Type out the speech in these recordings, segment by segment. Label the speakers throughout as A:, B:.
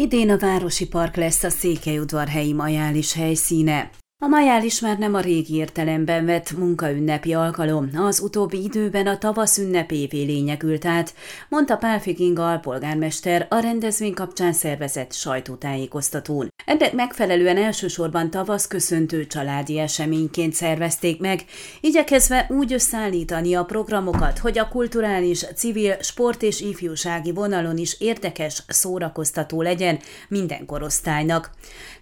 A: Idén a Városi Park lesz a Székelyudvarhelyi majális helyszíne. A majális már nem a régi értelemben vett munkaünnepi alkalom, az utóbbi időben a tavasz ünnepévé lényegült át, mondta Pálfi Kinga alpolgármester a rendezvény kapcsán szervezett sajtótájékoztatón. Ennek megfelelően elsősorban tavasz köszöntő családi eseményként szervezték meg, igyekezve úgy összeállítani a programokat, hogy a kulturális, civil, sport és ifjúsági vonalon is érdekes, szórakoztató legyen minden korosztálynak.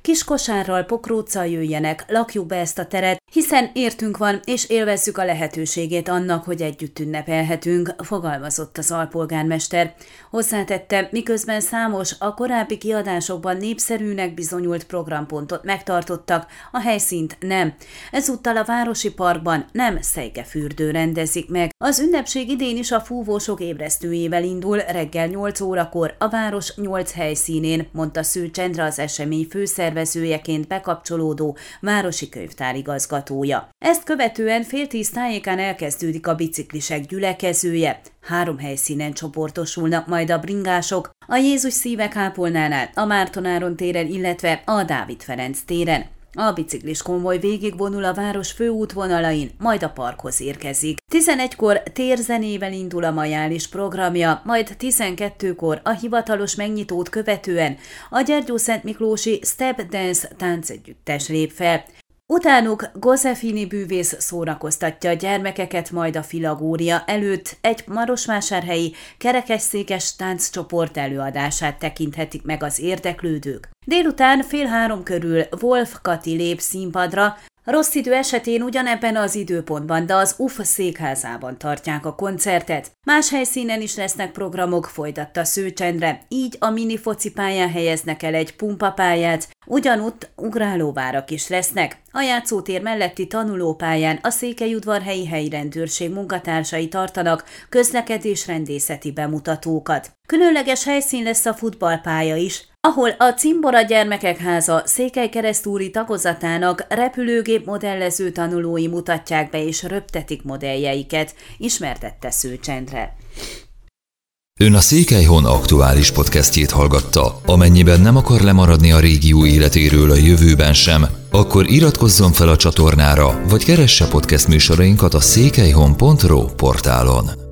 A: Kis kosárral, pokróccal jöjjenek, lakjuk be ezt a teret, hiszen értünk van, és élvezzük a lehetőségét annak, hogy együtt ünnepelhetünk, fogalmazott az alpolgármester. Hozzátette, miközben számos a korábbi kiadásokban népszerűnek bizonyult programpontot megtartottak, a helyszínt nem. Ezúttal a Városi Parkban nem Szejkefürdő rendezik meg. Az ünnepség idén is a fúvósok ébresztőjével indul reggel 8 órakor a város 8 helyszínén, mondta Sző Csendre az esemény főszervezőjeként bekapcsolódó városi könyvtár igazgatója. Ezt követően fél tíz tájékán elkezdődik a biciklisek gyülekezője. Három helyszínen csoportosulnak majd a bringások, a Jézus szíve kápolnánál, a Mártonáron téren, illetve a Dávid Ferenc téren. A biciklis konvoj végigvonul a város főútvonalain, majd a parkhoz érkezik. 11-kor térzenével indul a majális programja, majd 12-kor a hivatalos megnyitót követően a Gyergyó Szent Miklósi Step Dance táncegyüttes lép fel. Utánuk Gozefini bűvész szórakoztatja a gyermekeket, majd a filagória előtt egy marosvásárhelyi kerekesszékes tánccsoport előadását tekinthetik meg az érdeklődők. Délután fél három körül Wolf Kati lép színpadra, Rossz idő esetén ugyanebben az időpontban, de az UF székházában tartják a koncertet. Más helyszínen is lesznek programok, folytatta Szőcsendre, így a mini focipályán helyeznek el egy pumpapályát, ugyanútt ugrálóvárak is lesznek. A játszótér melletti tanulópályán a Székelyudvarhelyi helyi rendőrség munkatársai tartanak közlekedésrendészeti bemutatókat. Különleges helyszín lesz a futballpálya is, ahol a Cimbora Gyermekek Háza Székely Keresztúri tagozatának repülőgép modellező tanulói mutatják be és röptetik modelljeiket, ismertette Szőcsendre.
B: Ön a Székelyhon aktuális podcastjét hallgatta. Amennyiben nem akar lemaradni a régió életéről a jövőben sem, akkor iratkozzon fel a csatornára, vagy keresse podcast műsorainkat a székelyhon.pro portálon.